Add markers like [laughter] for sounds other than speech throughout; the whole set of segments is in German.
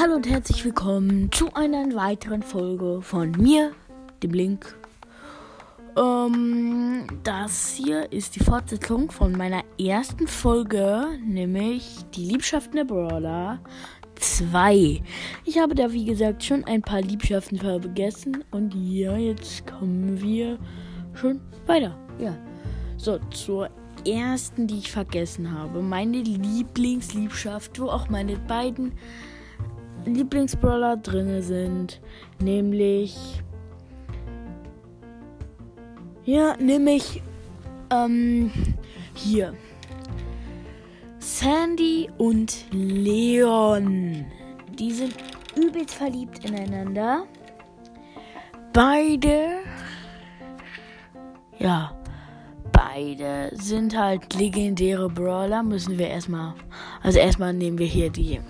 Hallo und herzlich willkommen zu einer weiteren Folge von mir, dem Link. Ähm, das hier ist die Fortsetzung von meiner ersten Folge, nämlich die Liebschaften der Brawler 2. Ich habe da, wie gesagt, schon ein paar Liebschaften vergessen und ja, jetzt kommen wir schon weiter. Ja. So, zur ersten, die ich vergessen habe. Meine Lieblingsliebschaft, wo auch meine beiden Lieblingsbrawler drin sind. Nämlich. Ja, nämlich. Ähm, hier. Sandy und Leon. Die sind übelst verliebt ineinander. Beide. Ja. Beide sind halt legendäre Brawler. Müssen wir erstmal. Also erstmal nehmen wir hier die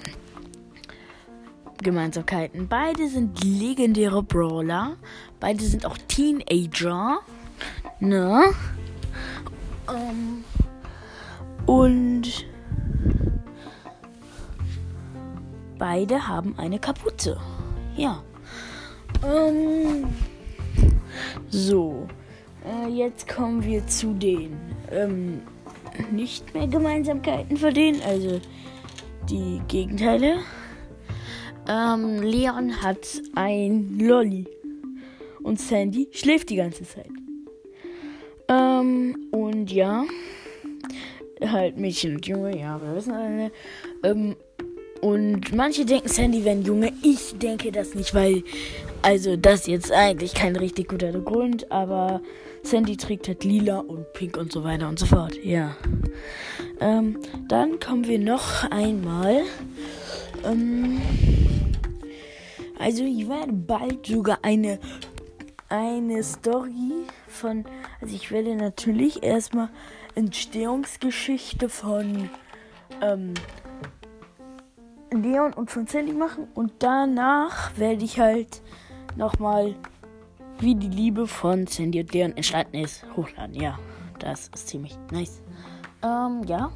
Gemeinsamkeiten. Beide sind legendäre Brawler. Beide sind auch Teenager. Ne? Ähm, und beide haben eine Kapuze. Ja. Ähm, so. Äh, jetzt kommen wir zu den ähm, nicht mehr Gemeinsamkeiten für den, also die Gegenteile. Ähm, Leon hat ein Lolly. Und Sandy schläft die ganze Zeit. Ähm, und ja. Halt Mädchen und Junge, ja, wir wissen alle. Ähm, und manche denken, Sandy wäre ein Junge. Ich denke das nicht, weil. Also, das ist jetzt eigentlich kein richtig guter Grund, aber Sandy trägt halt lila und pink und so weiter und so fort. Ja. Ähm, dann kommen wir noch einmal. Ähm, also ich werde bald sogar eine, eine Story von, also ich werde natürlich erstmal Entstehungsgeschichte von ähm, Leon und von Sandy machen und danach werde ich halt nochmal, wie die Liebe von Sandy und Leon entstanden ist, hochladen. Ja, das ist ziemlich nice. Ähm, ja.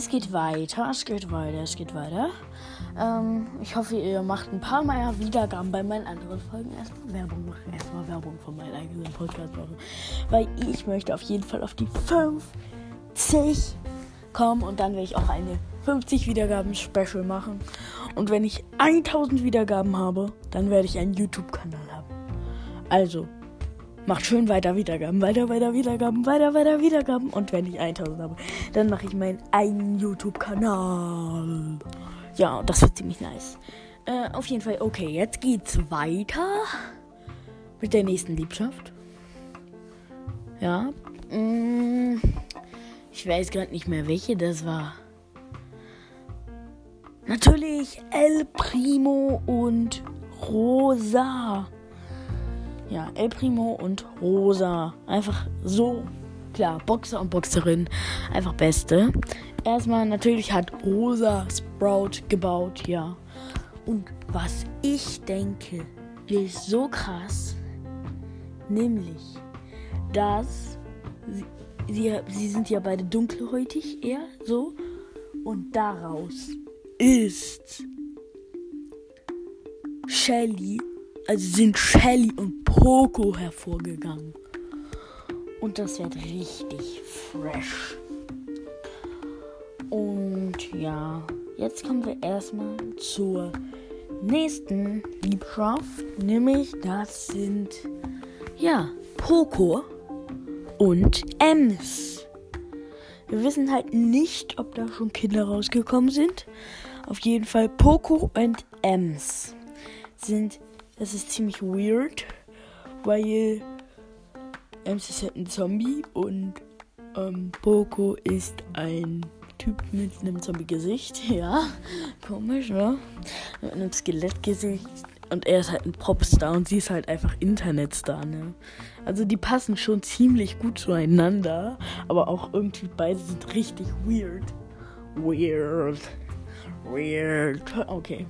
Es geht weiter, es geht weiter, es geht weiter. Ähm, ich hoffe, ihr macht ein paar mehr Wiedergaben bei meinen anderen Folgen. Erstmal Werbung machen, erstmal Werbung von meinem eigenen Podcast machen. Weil ich möchte auf jeden Fall auf die 50 kommen und dann werde ich auch eine 50 Wiedergaben Special machen. Und wenn ich 1000 Wiedergaben habe, dann werde ich einen YouTube-Kanal haben. Also, macht schön weiter Wiedergaben, weiter, weiter Wiedergaben, weiter, weiter Wiedergaben. Und wenn ich 1000 habe, dann mache ich meinen eigenen YouTube-Kanal. Ja, das wird ziemlich nice. Äh, auf jeden Fall, okay, jetzt geht's weiter mit der nächsten Liebschaft. Ja. Mm, ich weiß gerade nicht mehr, welche das war. Natürlich El Primo und Rosa. Ja, El Primo und Rosa. Einfach so klar. Boxer und Boxerin. Einfach beste. Erstmal natürlich hat Rosa Sprout gebaut, ja. Und was ich denke, ist so krass. Nämlich, dass sie, sie, sie sind ja beide dunkelhäutig, eher so. Und daraus ist Shelly, also sind Shelly und Poco hervorgegangen. Und das wird richtig fresh. Und ja, jetzt kommen wir erstmal zur nächsten Liebschaft. Nämlich das sind ja Poco und Ems. Wir wissen halt nicht, ob da schon Kinder rausgekommen sind. Auf jeden Fall Poco und Ems sind. Das ist ziemlich weird, weil Ems ist halt ein Zombie und ähm, Poco ist ein Typ mit einem Zombie-Gesicht. [laughs] Ja, komisch, ne? Mit einem Skelettgesicht. Und er ist halt ein Popstar und sie ist halt einfach Internetstar, ne? Also die passen schon ziemlich gut zueinander. Aber auch irgendwie beide sind richtig weird. Weird. Weird. Okay.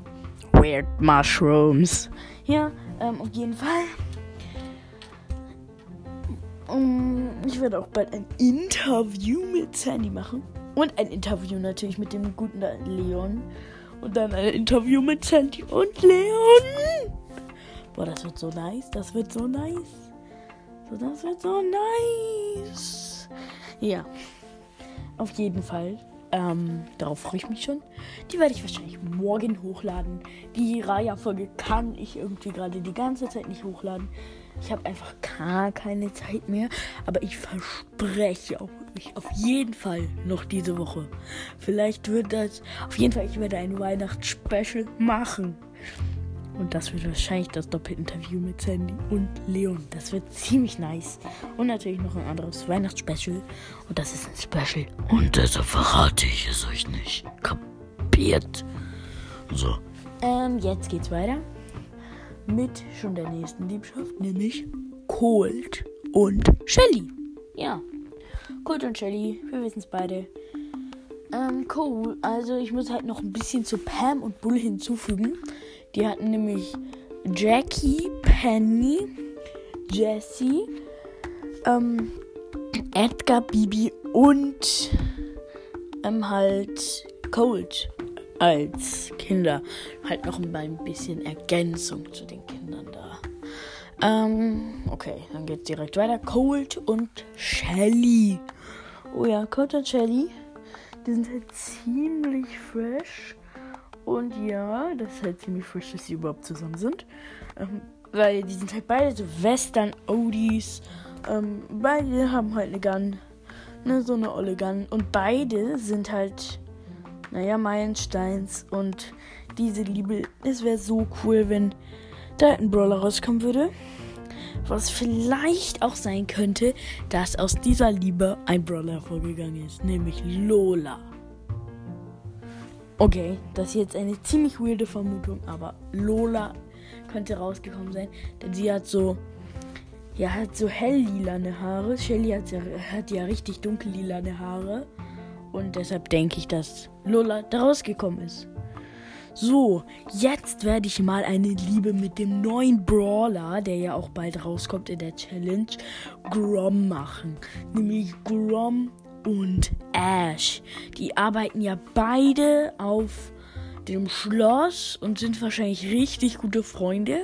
Weird Mushrooms. Ja, ähm, auf jeden Fall. Um, ich werde auch bald ein Interview mit Sandy machen. Und ein Interview natürlich mit dem guten Leon. Und dann ein Interview mit Sandy und Leon. Boah, das wird so nice. Das wird so nice. Das wird so nice. Ja. Auf jeden Fall. Ähm, darauf freue ich mich schon. Die werde ich wahrscheinlich morgen hochladen. Die Raya-Folge kann ich irgendwie gerade die ganze Zeit nicht hochladen. Ich habe einfach gar keine Zeit mehr. Aber ich verspreche euch auf jeden Fall noch diese Woche. Vielleicht wird das. Auf jeden Fall, ich werde ein Weihnachtsspecial machen. Und das wird wahrscheinlich das Doppelinterview mit Sandy und Leon. Das wird ziemlich nice. Und natürlich noch ein anderes Weihnachtsspecial. Und das ist ein Special. Und deshalb verrate ich es euch nicht. Kapiert? So. Ähm, jetzt geht's weiter. Mit schon der nächsten Liebschaft, nämlich Colt und Shelly. Ja. Colt und Shelly, wir wissen es beide. Ähm, cool. Also ich muss halt noch ein bisschen zu Pam und Bull hinzufügen. Die hatten nämlich Jackie, Penny, Jessie, ähm, Edgar, Bibi und ähm, halt Cold als Kinder. Halt noch ein bisschen Ergänzung zu den Kindern da. Ähm, okay, dann geht's direkt weiter. Cold und Shelly. Oh ja, Cold und Shelly. Die sind halt ziemlich fresh. Und ja, das ist halt ziemlich frisch, dass sie überhaupt zusammen sind. Ähm, weil die sind halt beide so Western Odis. Ähm, beide haben halt eine Gun. Ne, so eine olle Gun. Und beide sind halt, naja, Meilensteins. Und diese Liebe, es wäre so cool, wenn da ein Brawler rauskommen würde. Was vielleicht auch sein könnte, dass aus dieser Liebe ein Brawler hervorgegangen ist. Nämlich Lola. Okay, das ist jetzt eine ziemlich weirde Vermutung, aber Lola könnte rausgekommen sein, denn sie hat so, ja, hat so helllilane Haare. Shelly hat ja, hat ja richtig dunkellilane Haare und deshalb denke ich, dass Lola da rausgekommen ist. So, jetzt werde ich mal eine Liebe mit dem neuen Brawler, der ja auch bald rauskommt in der Challenge, Grom machen. Nämlich Grom und Ash. Die arbeiten ja beide auf dem Schloss und sind wahrscheinlich richtig gute Freunde.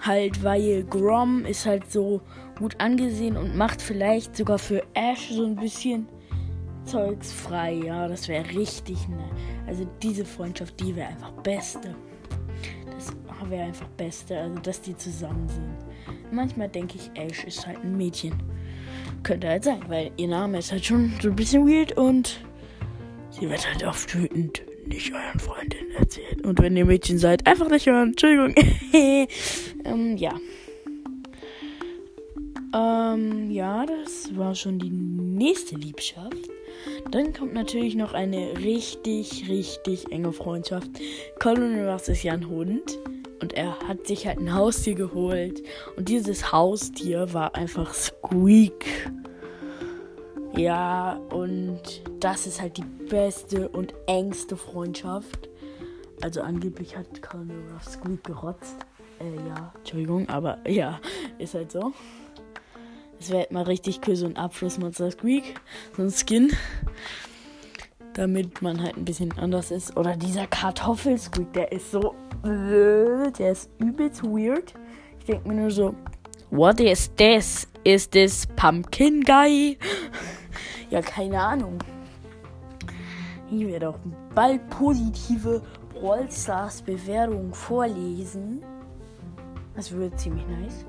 Halt, weil Grom ist halt so gut angesehen und macht vielleicht sogar für Ash so ein bisschen Zeugs frei. Ja, das wäre richtig ne. Also diese Freundschaft, die wäre einfach beste. Das wäre einfach beste, also dass die zusammen sind. Manchmal denke ich, Ash ist halt ein Mädchen. Könnte halt sein, weil ihr Name ist halt schon so ein bisschen weird und sie wird halt oft wütend nicht euren Freundinnen erzählen. Und wenn ihr Mädchen seid, einfach nicht hören. Entschuldigung. [laughs] ähm, ja. Ähm, ja, das war schon die nächste Liebschaft. Dann kommt natürlich noch eine richtig, richtig enge Freundschaft. Colin Ross ist ja ein Hund. Und er hat sich halt ein Haustier geholt. Und dieses Haustier war einfach Squeak. Ja, und das ist halt die beste und engste Freundschaft. Also angeblich hat Colonel Ruff Squeak gerotzt. Äh, ja, Entschuldigung, aber [laughs] ja, ist halt so. Es wäre halt mal richtig cool, so ein Abschlussmonster Squeak. So ein Skin. Damit man halt ein bisschen anders ist. Oder dieser Kartoffelsqueak, der ist so der ist übelst weird. Ich denke mir nur so, what is this? Is this Pumpkin Guy? [laughs] ja, keine Ahnung. Ich werde auch bald positive Brawl Stars Bewertungen vorlesen. Das wird ziemlich nice.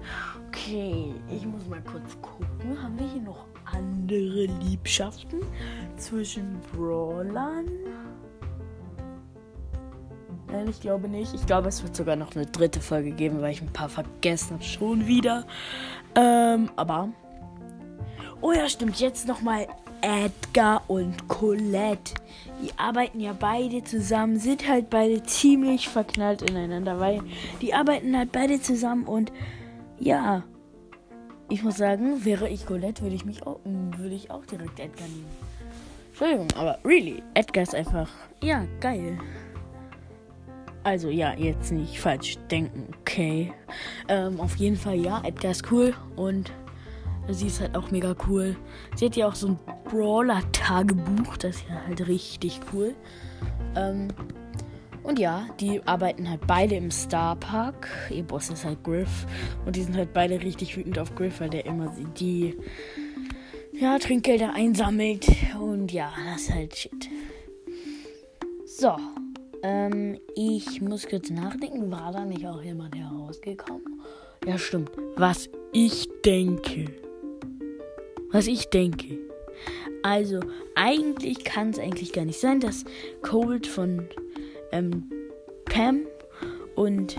Okay, ich muss mal kurz gucken. Haben wir hier noch andere Liebschaften zwischen Brawlern? Nein, ich glaube nicht. Ich glaube, es wird sogar noch eine dritte Folge geben, weil ich ein paar vergessen habe. Schon wieder. Ähm, aber. Oh ja, stimmt. Jetzt nochmal Edgar und Colette. Die arbeiten ja beide zusammen, sind halt beide ziemlich verknallt ineinander, weil die arbeiten halt beide zusammen und ja. Ich muss sagen, wäre ich Colette, würde ich mich auch, würde ich auch direkt Edgar nehmen. Entschuldigung, aber really, Edgar ist einfach, ja, geil. Also ja, jetzt nicht falsch denken, okay. Ähm, auf jeden Fall ja, Edgar ist cool und sie ist halt auch mega cool. Sie hat ja auch so ein Brawler-Tagebuch, das ist ja halt richtig cool. Ähm, und ja, die arbeiten halt beide im Star Park. Ihr Boss ist halt Griff. Und die sind halt beide richtig wütend auf Griff, weil der immer die ja, Trinkgelder einsammelt. Und ja, das ist halt shit. So. Ähm, ich muss kurz nachdenken. War da nicht auch jemand herausgekommen? Ja, stimmt. Was ich denke. Was ich denke. Also, eigentlich kann es eigentlich gar nicht sein, dass Cold von ähm, Pam und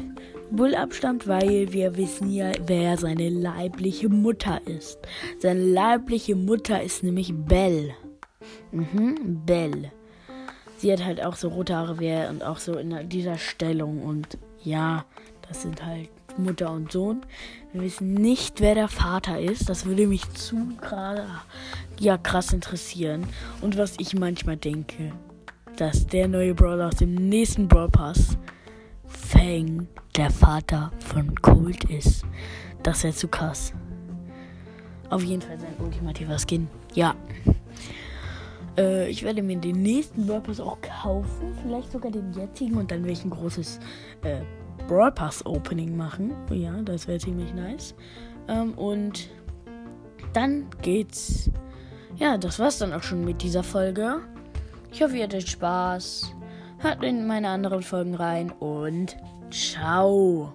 Bull abstammt, weil wir wissen ja, wer seine leibliche Mutter ist. Seine leibliche Mutter ist nämlich Belle. Mhm, Belle. Sie hat halt auch so rote Haare wie er und auch so in dieser Stellung. Und ja, das sind halt Mutter und Sohn. Wir wissen nicht, wer der Vater ist. Das würde mich zu gerade ja krass interessieren. Und was ich manchmal denke, dass der neue Brawler aus dem nächsten Brawl Pass Fang der Vater von Cold ist. Das wäre zu krass. Auf jeden Fall sein ultimativer Skin. Ja. Äh, ich werde mir den nächsten Brawl Pass auch kaufen. Vielleicht sogar den jetzigen und dann werde ich ein großes äh, Brawl Pass Opening machen. Ja, das wäre ziemlich nice. Ähm, und dann geht's. Ja, das war's dann auch schon mit dieser Folge. Ich hoffe, ihr hattet Spaß. Hört in meine anderen Folgen rein und ciao.